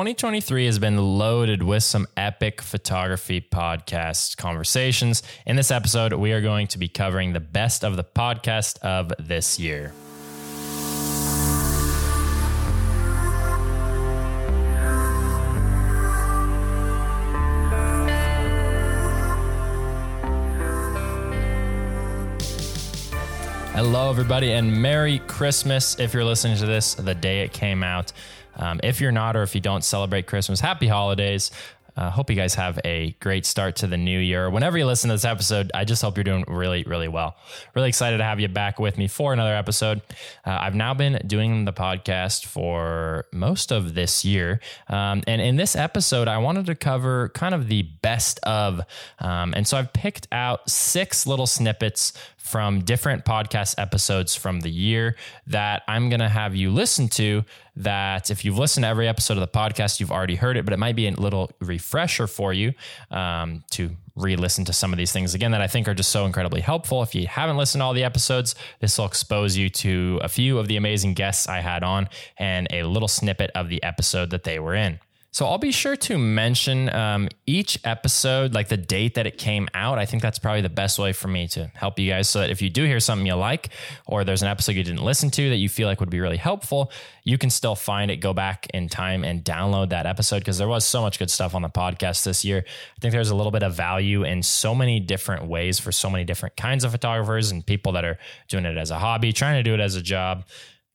2023 has been loaded with some epic photography podcast conversations. In this episode, we are going to be covering the best of the podcast of this year. Hello, everybody, and Merry Christmas if you're listening to this the day it came out. Um, if you're not, or if you don't celebrate Christmas, happy holidays. Uh, hope you guys have a great start to the new year. Whenever you listen to this episode, I just hope you're doing really, really well. Really excited to have you back with me for another episode. Uh, I've now been doing the podcast for most of this year. Um, and in this episode, I wanted to cover kind of the best of. Um, and so I've picked out six little snippets from different podcast episodes from the year that I'm going to have you listen to. That if you've listened to every episode of the podcast, you've already heard it, but it might be a little refresher for you um, to re listen to some of these things again that I think are just so incredibly helpful. If you haven't listened to all the episodes, this will expose you to a few of the amazing guests I had on and a little snippet of the episode that they were in. So I'll be sure to mention um, each episode, like the date that it came out. I think that's probably the best way for me to help you guys. So that if you do hear something you like, or there's an episode you didn't listen to that you feel like would be really helpful, you can still find it, go back in time and download that episode because there was so much good stuff on the podcast this year. I think there's a little bit of value in so many different ways for so many different kinds of photographers and people that are doing it as a hobby, trying to do it as a job,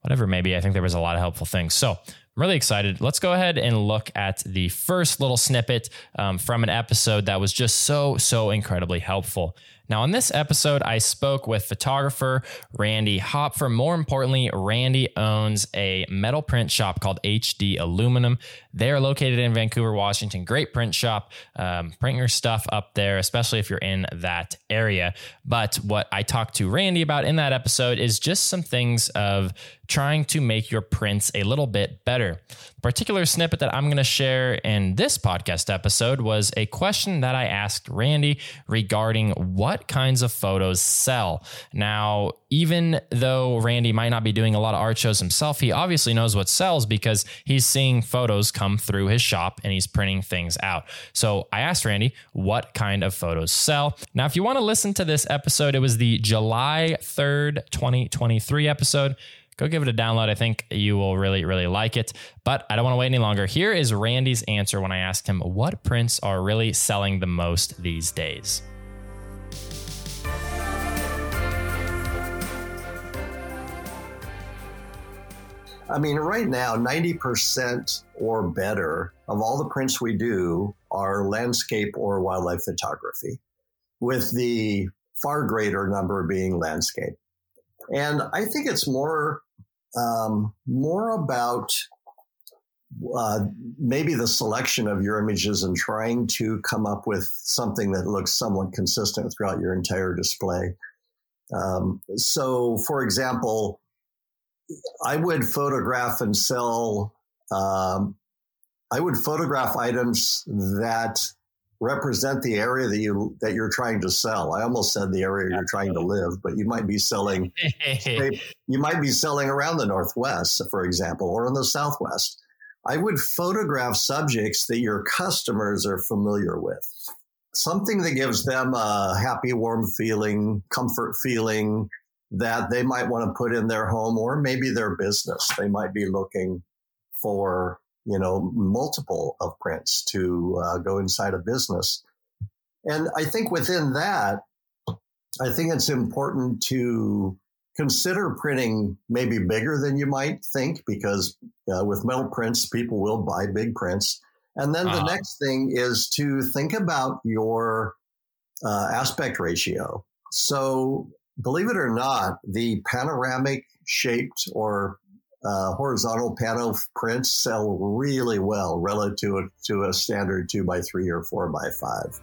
whatever maybe. I think there was a lot of helpful things. So I'm really excited. Let's go ahead and look at the first little snippet um, from an episode that was just so, so incredibly helpful. Now, on this episode, I spoke with photographer Randy Hopfer. More importantly, Randy owns a metal print shop called HD Aluminum. They are located in Vancouver, Washington. Great print shop. Um, print your stuff up there, especially if you're in that area. But what I talked to Randy about in that episode is just some things of trying to make your prints a little bit better. The particular snippet that I'm going to share in this podcast episode was a question that I asked Randy regarding what kinds of photos sell. Now, even though Randy might not be doing a lot of art shows himself, he obviously knows what sells because he's seeing photos come through his shop and he's printing things out. So I asked Randy what kind of photos sell. Now, if you want to listen to this episode, it was the July 3rd, 2023 episode go give it a download. I think you will really, really like it. But I don't want to wait any longer. Here is Randy's answer when I asked him what prints are really selling the most these days. I mean, right now, 90% or better of all the prints we do are landscape or wildlife photography, with the far greater number being landscape. And I think it's more um, more about uh, maybe the selection of your images and trying to come up with something that looks somewhat consistent throughout your entire display. Um, so, for example, I would photograph and sell. Um, I would photograph items that represent the area that you that you're trying to sell. I almost said the area you're trying to live, but you might be selling you might be selling around the northwest, for example, or in the southwest. I would photograph subjects that your customers are familiar with. Something that gives them a happy, warm feeling, comfort feeling that they might want to put in their home or maybe their business. They might be looking for you know, multiple of prints to uh, go inside a business. And I think within that, I think it's important to consider printing maybe bigger than you might think because uh, with metal prints, people will buy big prints. And then uh-huh. the next thing is to think about your uh, aspect ratio. So, believe it or not, the panoramic shaped or uh, horizontal panel prints sell really well relative to a, standard two by three or four by five.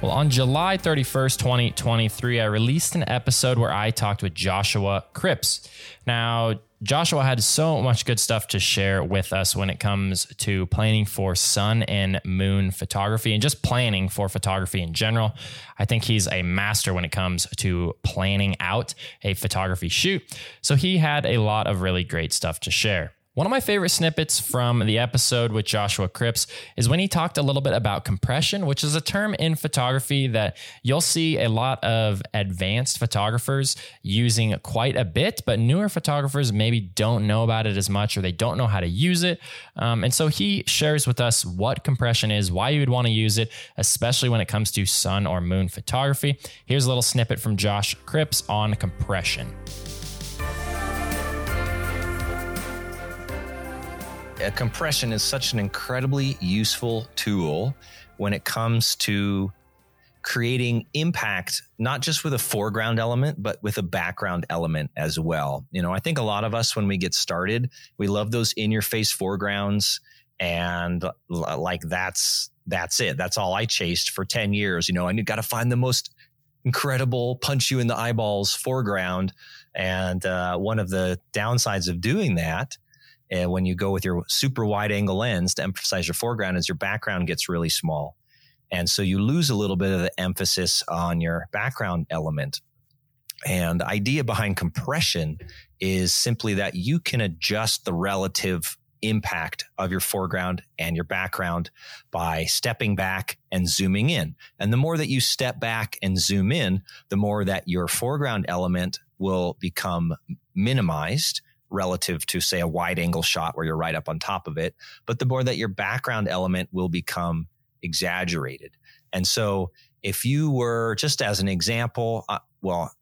Well, on July 31st, 2023, I released an episode where I talked with Joshua Cripps. Now, Joshua had so much good stuff to share with us when it comes to planning for sun and moon photography and just planning for photography in general. I think he's a master when it comes to planning out a photography shoot. So he had a lot of really great stuff to share. One of my favorite snippets from the episode with Joshua Cripps is when he talked a little bit about compression, which is a term in photography that you'll see a lot of advanced photographers using quite a bit, but newer photographers maybe don't know about it as much or they don't know how to use it. Um, and so he shares with us what compression is, why you would want to use it, especially when it comes to sun or moon photography. Here's a little snippet from Josh Cripps on compression. A compression is such an incredibly useful tool when it comes to creating impact, not just with a foreground element, but with a background element as well. You know, I think a lot of us, when we get started, we love those in your face foregrounds and like that's, that's it. That's all I chased for 10 years. You know, I got to find the most incredible punch you in the eyeballs foreground. And uh, one of the downsides of doing that and when you go with your super wide angle lens to emphasize your foreground is your background gets really small. And so you lose a little bit of the emphasis on your background element. And the idea behind compression is simply that you can adjust the relative impact of your foreground and your background by stepping back and zooming in. And the more that you step back and zoom in, the more that your foreground element will become minimized relative to say a wide angle shot where you're right up on top of it, but the more that your background element will become exaggerated. And so if you were just as an example, uh, well,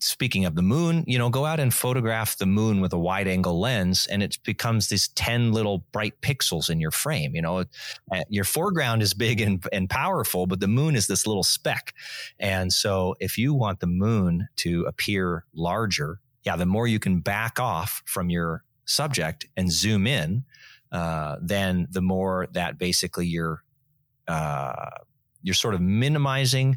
speaking of the moon, you know, go out and photograph the moon with a wide angle lens and it becomes these 10 little bright pixels in your frame. You know, uh, your foreground is big and, and powerful, but the moon is this little speck. And so if you want the moon to appear larger, yeah, the more you can back off from your subject and zoom in, uh, then the more that basically you're uh, you're sort of minimizing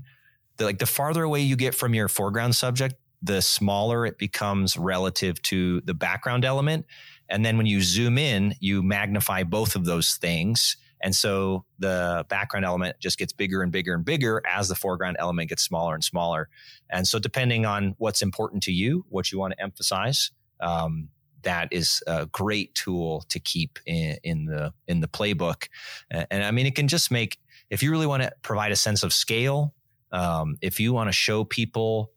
the like the farther away you get from your foreground subject, the smaller it becomes relative to the background element. And then when you zoom in, you magnify both of those things. And so the background element just gets bigger and bigger and bigger as the foreground element gets smaller and smaller. And so depending on what's important to you, what you want to emphasize, um, that is a great tool to keep in, in the in the playbook. And, and, I mean, it can just make if you really want to provide a sense of scale, um, if you want to show people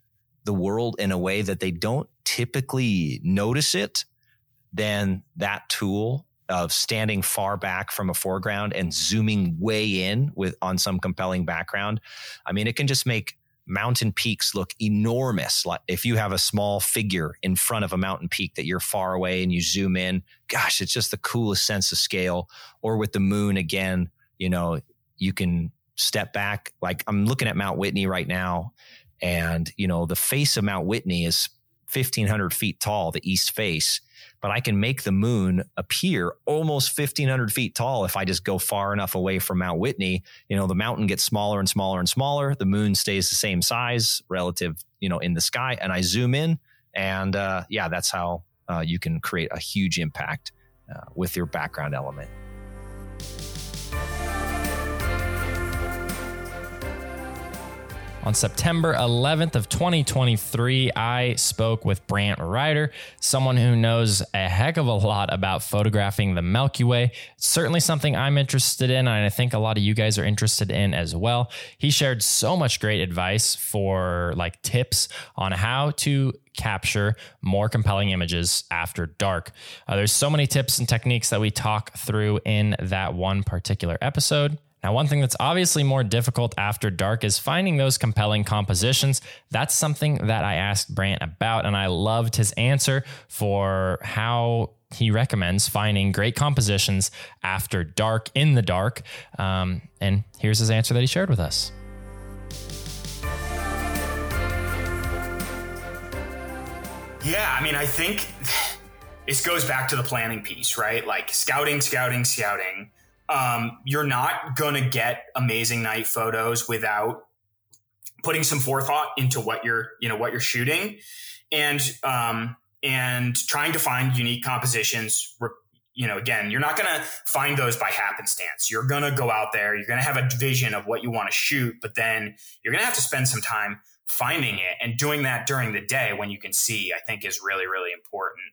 the world in a way that they don't typically notice it, then that tool of standing far back from a foreground and zooming way in with on some compelling background. I mean, it can just make mountain peaks look enormous. Like if you have a small figure in front of a mountain peak that you're far away and you zoom in, gosh, it's just the coolest sense of scale. Or with the moon again, you know, you can step back. Like I'm looking at Mount Whitney right now and, you know, the face of Mount Whitney is 1500 feet tall, the east face but I can make the moon appear almost 1500 feet tall if I just go far enough away from Mount Whitney. You know, the mountain gets smaller and smaller and smaller. The moon stays the same size relative, you know, in the sky. And I zoom in, and uh, yeah, that's how uh, you can create a huge impact uh, with your background element. On September 11th of 2023, I spoke with Brant Ryder, someone who knows a heck of a lot about photographing the Milky Way. It's certainly something I'm interested in, and I think a lot of you guys are interested in as well. He shared so much great advice for like tips on how to capture more compelling images after dark. Uh, there's so many tips and techniques that we talk through in that one particular episode. Now, one thing that's obviously more difficult after dark is finding those compelling compositions. That's something that I asked Brant about, and I loved his answer for how he recommends finding great compositions after dark in the dark. Um, and here's his answer that he shared with us. Yeah, I mean, I think this goes back to the planning piece, right? Like scouting, scouting, scouting um, you're not going to get amazing night photos without putting some forethought into what you're, you know, what you're shooting. And, um, and trying to find unique compositions you know, again, you're not going to find those by happenstance. You're going to go out there, you're going to have a vision of what you want to shoot, but then you're going to have to spend some time finding it and doing that during the day when you can see, I think is really, really important.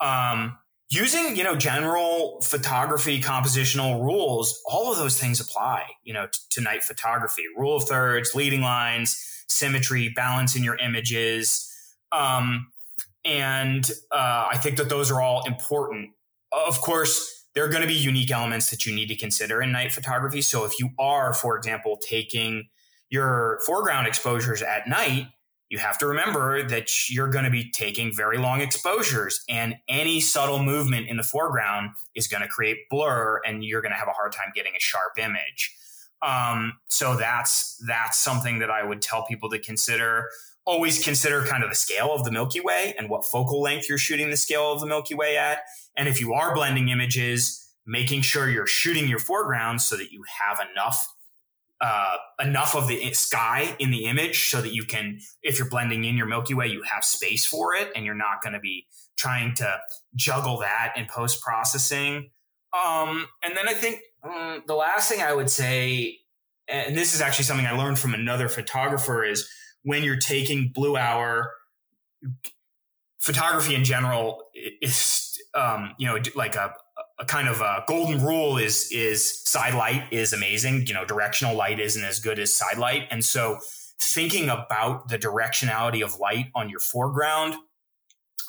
Um, using, you know, general photography compositional rules, all of those things apply, you know, t- to night photography, rule of thirds, leading lines, symmetry, balance in your images. Um, and uh, I think that those are all important of course, there are going to be unique elements that you need to consider in night photography. So if you are, for example, taking your foreground exposures at night, you have to remember that you're going to be taking very long exposures and any subtle movement in the foreground is going to create blur and you're going to have a hard time getting a sharp image. Um, so that's, that's something that I would tell people to consider. Always consider kind of the scale of the Milky Way and what focal length you're shooting the scale of the Milky Way at and if you are blending images, making sure you're shooting your foreground so that you have enough uh, enough of the sky in the image so that you can, if you're blending in your Milky Way, you have space for it and you're not going to be trying to juggle that in post processing. Um, and then I think um, the last thing I would say, and this is actually something I learned from another photographer, is when you're taking blue hour, photography in general is um, you know, like a, a kind of a golden rule is is side light is amazing. You know, directional light isn't as good as side light, and so thinking about the directionality of light on your foreground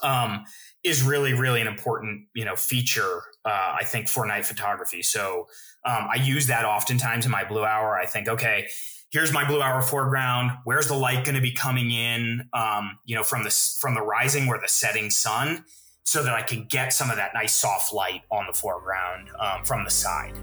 um, is really really an important you know feature uh, I think for night photography. So um, I use that oftentimes in my blue hour. I think okay. Here's my blue hour foreground. Where's the light going to be coming in? Um, you know, from the from the rising or the setting sun, so that I can get some of that nice soft light on the foreground um, from the side.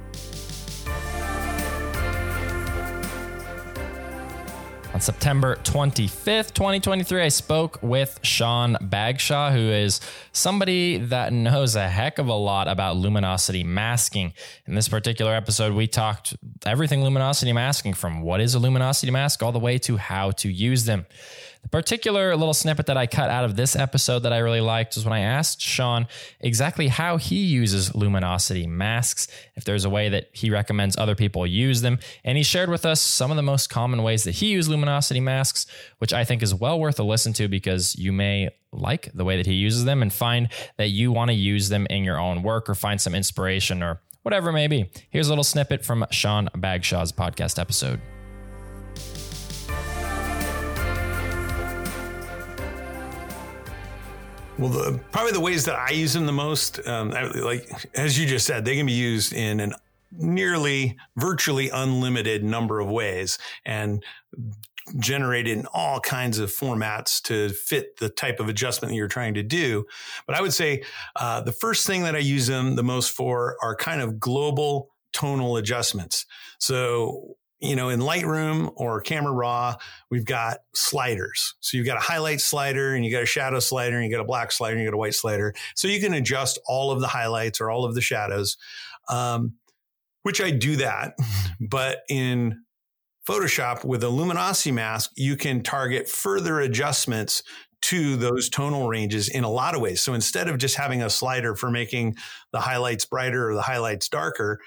On September 25th, 2023, I spoke with Sean Bagshaw, who is somebody that knows a heck of a lot about luminosity masking. In this particular episode, we talked everything luminosity masking from what is a luminosity mask all the way to how to use them. The particular little snippet that I cut out of this episode that I really liked was when I asked Sean exactly how he uses luminosity masks, if there's a way that he recommends other people use them. And he shared with us some of the most common ways that he uses luminosity masks, which I think is well worth a listen to because you may like the way that he uses them and find that you want to use them in your own work or find some inspiration or whatever it may be. Here's a little snippet from Sean Bagshaw's podcast episode. Well, the, probably the ways that I use them the most, um, like as you just said, they can be used in an nearly virtually unlimited number of ways and generated in all kinds of formats to fit the type of adjustment that you're trying to do. But I would say uh, the first thing that I use them the most for are kind of global tonal adjustments. So you know, in Lightroom or Camera Raw, we've got sliders. So you've got a highlight slider and you got a shadow slider and you got a black slider and you got a white slider. So you can adjust all of the highlights or all of the shadows, um, which I do that. But in Photoshop with a luminosity mask, you can target further adjustments to those tonal ranges in a lot of ways. So instead of just having a slider for making the highlights brighter or the highlights darker,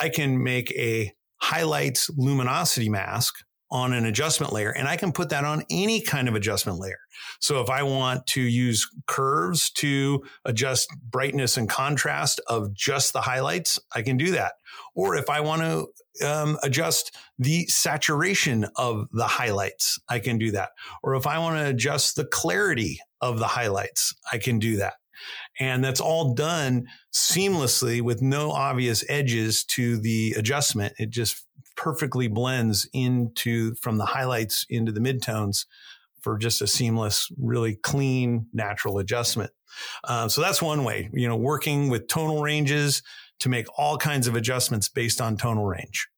I can make a highlights luminosity mask on an adjustment layer and I can put that on any kind of adjustment layer. So if I want to use curves to adjust brightness and contrast of just the highlights, I can do that. Or if I want to um, adjust the saturation of the highlights, I can do that. Or if I want to adjust the clarity of the highlights, I can do that. And that's all done seamlessly with no obvious edges to the adjustment. It just perfectly blends into from the highlights into the midtones for just a seamless, really clean, natural adjustment. Uh, so that's one way, you know, working with tonal ranges to make all kinds of adjustments based on tonal range.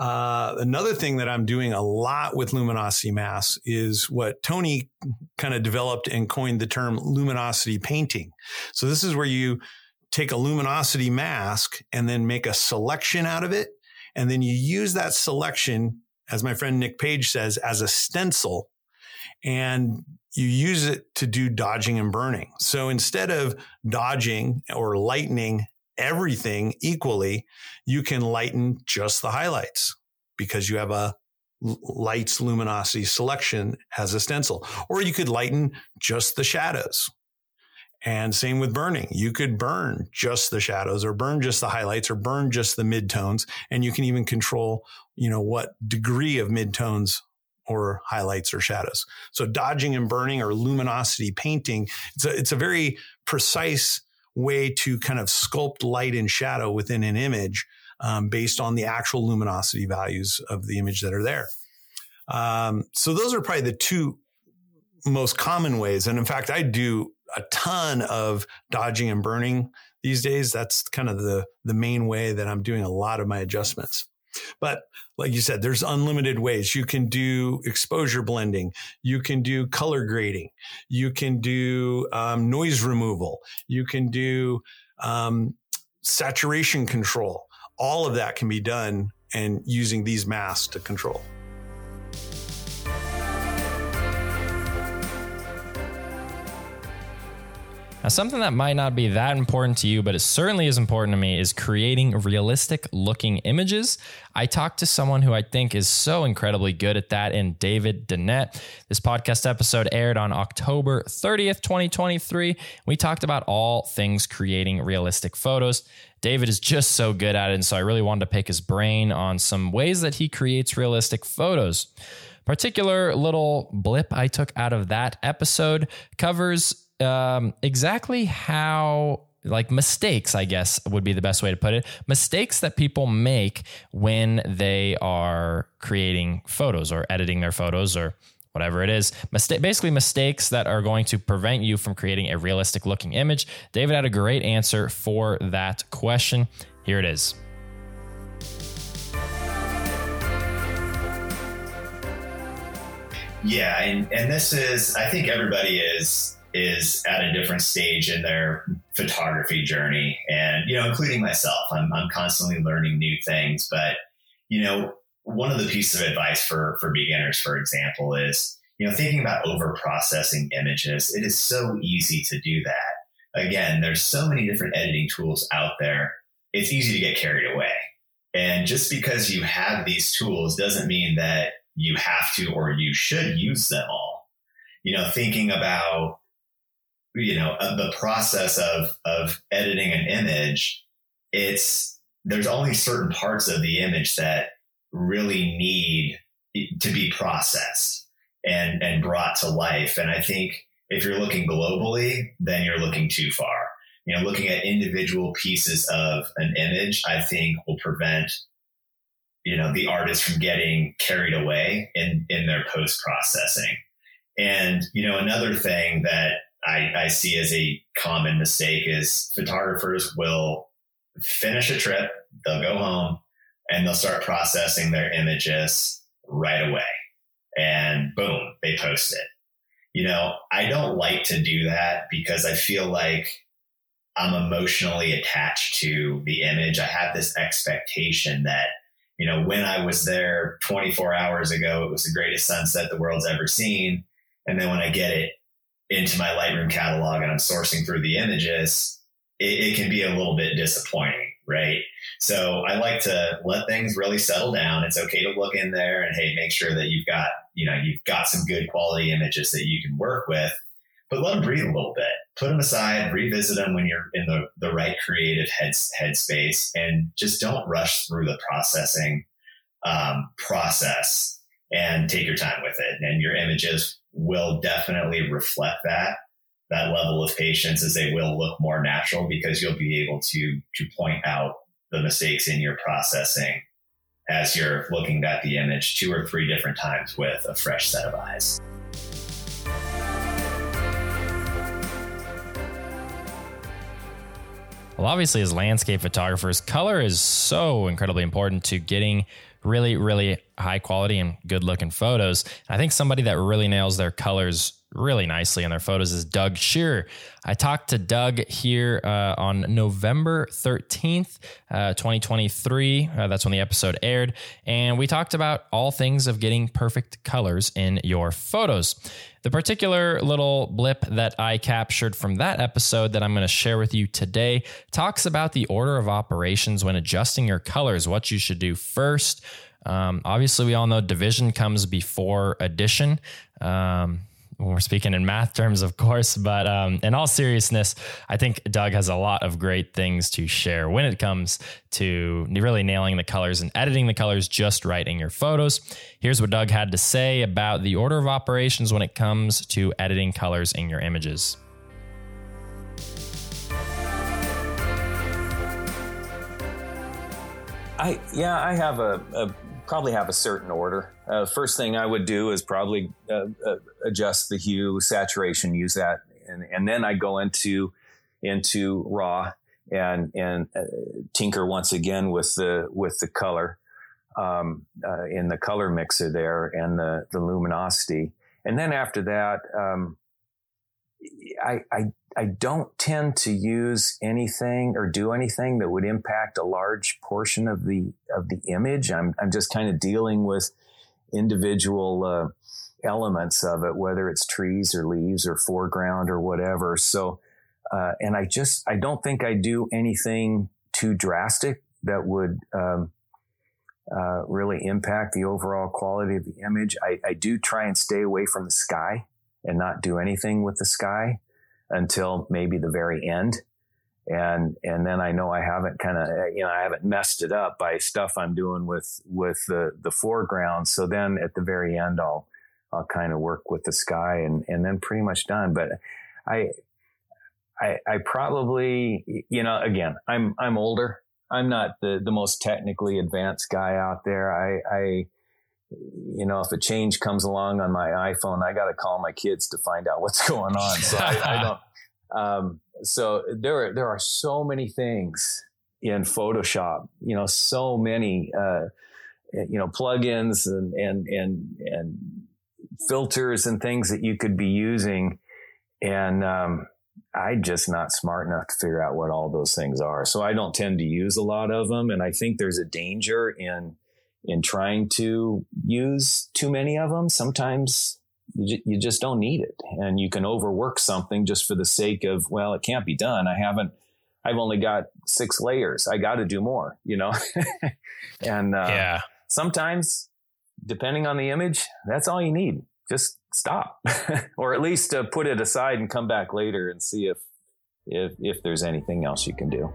Uh, another thing that I'm doing a lot with luminosity masks is what Tony kind of developed and coined the term luminosity painting. So this is where you take a luminosity mask and then make a selection out of it. And then you use that selection, as my friend Nick Page says, as a stencil. And you use it to do dodging and burning. So instead of dodging or lightening everything equally, you can lighten just the highlights because you have a lights luminosity selection as a stencil, or you could lighten just the shadows. And same with burning. You could burn just the shadows or burn just the highlights or burn just the midtones. And you can even control, you know, what degree of midtones or highlights or shadows. So dodging and burning or luminosity painting, it's a, it's a very precise way to kind of sculpt light and shadow within an image um, based on the actual luminosity values of the image that are there. Um, so those are probably the two most common ways. And in fact, I do a ton of dodging and burning these days. That's kind of the, the main way that I'm doing a lot of my adjustments. But like you said, there's unlimited ways. You can do exposure blending. You can do color grading. You can do um, noise removal. You can do um, saturation control. All of that can be done and using these masks to control. Something that might not be that important to you, but it certainly is important to me, is creating realistic looking images. I talked to someone who I think is so incredibly good at that in David Dennett. This podcast episode aired on October 30th, 2023. We talked about all things creating realistic photos. David is just so good at it. And so I really wanted to pick his brain on some ways that he creates realistic photos. Particular little blip I took out of that episode covers um, exactly how like mistakes, I guess would be the best way to put it. Mistakes that people make when they are creating photos or editing their photos or whatever it is. Basically, mistakes that are going to prevent you from creating a realistic looking image. David had a great answer for that question. Here it is. Yeah, and, and this is, I think everybody is is at a different stage in their photography journey. And, you know, including myself, I'm, I'm constantly learning new things. But, you know, one of the pieces of advice for, for beginners, for example, is, you know, thinking about over processing images. It is so easy to do that. Again, there's so many different editing tools out there. It's easy to get carried away. And just because you have these tools doesn't mean that you have to or you should use them all. You know, thinking about you know uh, the process of of editing an image it's there's only certain parts of the image that really need to be processed and and brought to life. And i think if you're looking globally then you're looking too far. You know looking at individual pieces of an image i think will prevent you know the artist from getting carried away in in their post processing and you know another thing that I, I see as a common mistake is photographers will finish a trip, they'll go home, and they'll start processing their images right away. And boom, they post it. You know, I don't like to do that because I feel like I'm emotionally attached to the image. I have this expectation that, you know, when I was there 24 hours ago, it was the greatest sunset the world's ever seen. And then when I get it into my Lightroom catalog and I'm sourcing through the images, it, it, can be a little bit disappointing, right? So I like to let things really settle down. It's okay to look in there and hey, make sure that you've got, you know, you've got some good quality images that you can work with, but let them breathe a little bit. Put them aside, revisit them when you're in the, the right creative head headspace and just don't rush through the processing um, process and take your time with it. And your images will definitely reflect that that level of patience as they will look more natural because you'll be able to to point out the mistakes in your processing as you're looking at the image two or three different times with a fresh set of eyes. Well, obviously, as landscape photographers, color is so incredibly important to getting really, really high quality and good looking photos. I think somebody that really nails their colors really nicely in their photos is Doug Shearer. I talked to Doug here uh, on November 13th, uh, 2023. Uh, that's when the episode aired. And we talked about all things of getting perfect colors in your photos. The particular little blip that I captured from that episode that I'm going to share with you today talks about the order of operations when adjusting your colors, what you should do first. Um, obviously, we all know division comes before addition. Um, we're speaking in math terms, of course, but um, in all seriousness, I think Doug has a lot of great things to share when it comes to really nailing the colors and editing the colors just right in your photos. Here's what Doug had to say about the order of operations when it comes to editing colors in your images. I yeah, I have a, a probably have a certain order. Uh, first thing I would do is probably uh, uh, adjust the hue, saturation, use that, and, and then I go into into raw and and uh, tinker once again with the with the color um, uh, in the color mixer there and the the luminosity, and then after that, um, I, I I don't tend to use anything or do anything that would impact a large portion of the of the image. I'm I'm just kind of dealing with individual uh, elements of it, whether it's trees or leaves or foreground or whatever. So, uh, and I just I don't think I do anything too drastic that would um, uh, really impact the overall quality of the image. I, I do try and stay away from the sky and not do anything with the sky until maybe the very end. And, and then I know I haven't kind of, you know, I haven't messed it up by stuff I'm doing with, with the, the foreground. So then at the very end, I'll, I'll kind of work with the sky and, and then pretty much done. But I, I, I probably, you know, again, I'm, I'm older. I'm not the, the most technically advanced guy out there. I, I, you know, if a change comes along on my iPhone, I got to call my kids to find out what's going on. So I, I don't. Um, so there are there are so many things in Photoshop. You know, so many uh, you know plugins and and and and filters and things that you could be using, and um, I'm just not smart enough to figure out what all those things are. So I don't tend to use a lot of them, and I think there's a danger in in trying to use too many of them. Sometimes you, you just don't need it and you can overwork something just for the sake of, well, it can't be done. I haven't, I've only got six layers. I got to do more, you know? and uh, yeah, sometimes depending on the image, that's all you need. Just stop or at least uh, put it aside and come back later and see if, if, if there's anything else you can do.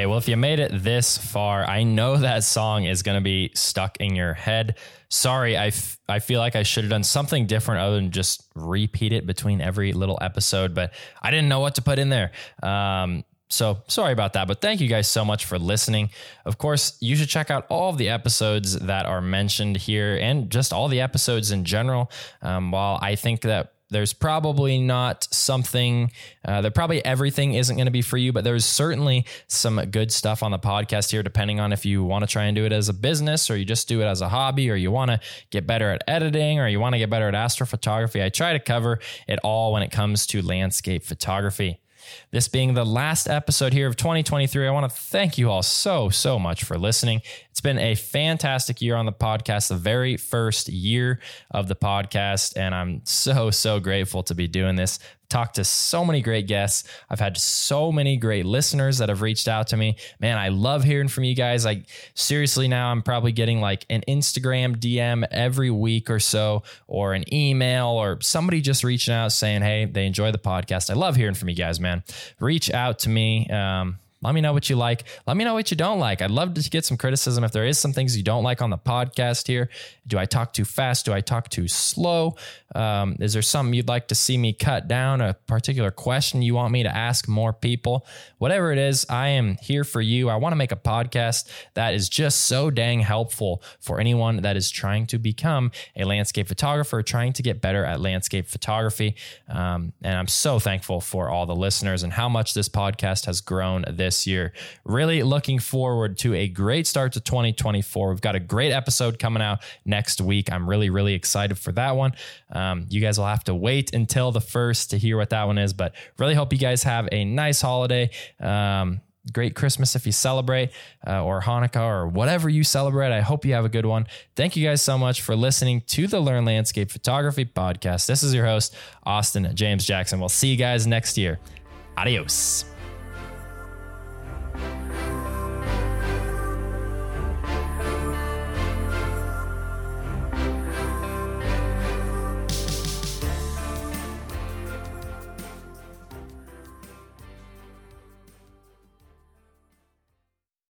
Hey, well, if you made it this far, I know that song is going to be stuck in your head. Sorry, I, f- I feel like I should have done something different other than just repeat it between every little episode, but I didn't know what to put in there. Um, so sorry about that, but thank you guys so much for listening. Of course, you should check out all of the episodes that are mentioned here and just all the episodes in general. Um, while I think that there's probably not something uh, that probably everything isn't going to be for you, but there's certainly some good stuff on the podcast here, depending on if you want to try and do it as a business or you just do it as a hobby or you want to get better at editing or you want to get better at astrophotography. I try to cover it all when it comes to landscape photography. This being the last episode here of 2023, I want to thank you all so, so much for listening. It's been a fantastic year on the podcast, the very first year of the podcast. And I'm so, so grateful to be doing this talked to so many great guests. I've had so many great listeners that have reached out to me. Man, I love hearing from you guys. Like, seriously, now I'm probably getting like an Instagram DM every week or so, or an email, or somebody just reaching out saying, hey, they enjoy the podcast. I love hearing from you guys, man. Reach out to me. Um, Let me know what you like. Let me know what you don't like. I'd love to get some criticism if there is some things you don't like on the podcast here. Do I talk too fast? Do I talk too slow? Um, is there something you'd like to see me cut down? A particular question you want me to ask more people? Whatever it is, I am here for you. I want to make a podcast that is just so dang helpful for anyone that is trying to become a landscape photographer, trying to get better at landscape photography. Um, and I'm so thankful for all the listeners and how much this podcast has grown this year. Really looking forward to a great start to 2024. We've got a great episode coming out next week. I'm really, really excited for that one. Um, you guys will have to wait until the first to hear what that one is, but really hope you guys have a nice holiday. Um, great Christmas if you celebrate, uh, or Hanukkah, or whatever you celebrate. I hope you have a good one. Thank you guys so much for listening to the Learn Landscape Photography podcast. This is your host, Austin James Jackson. We'll see you guys next year. Adios.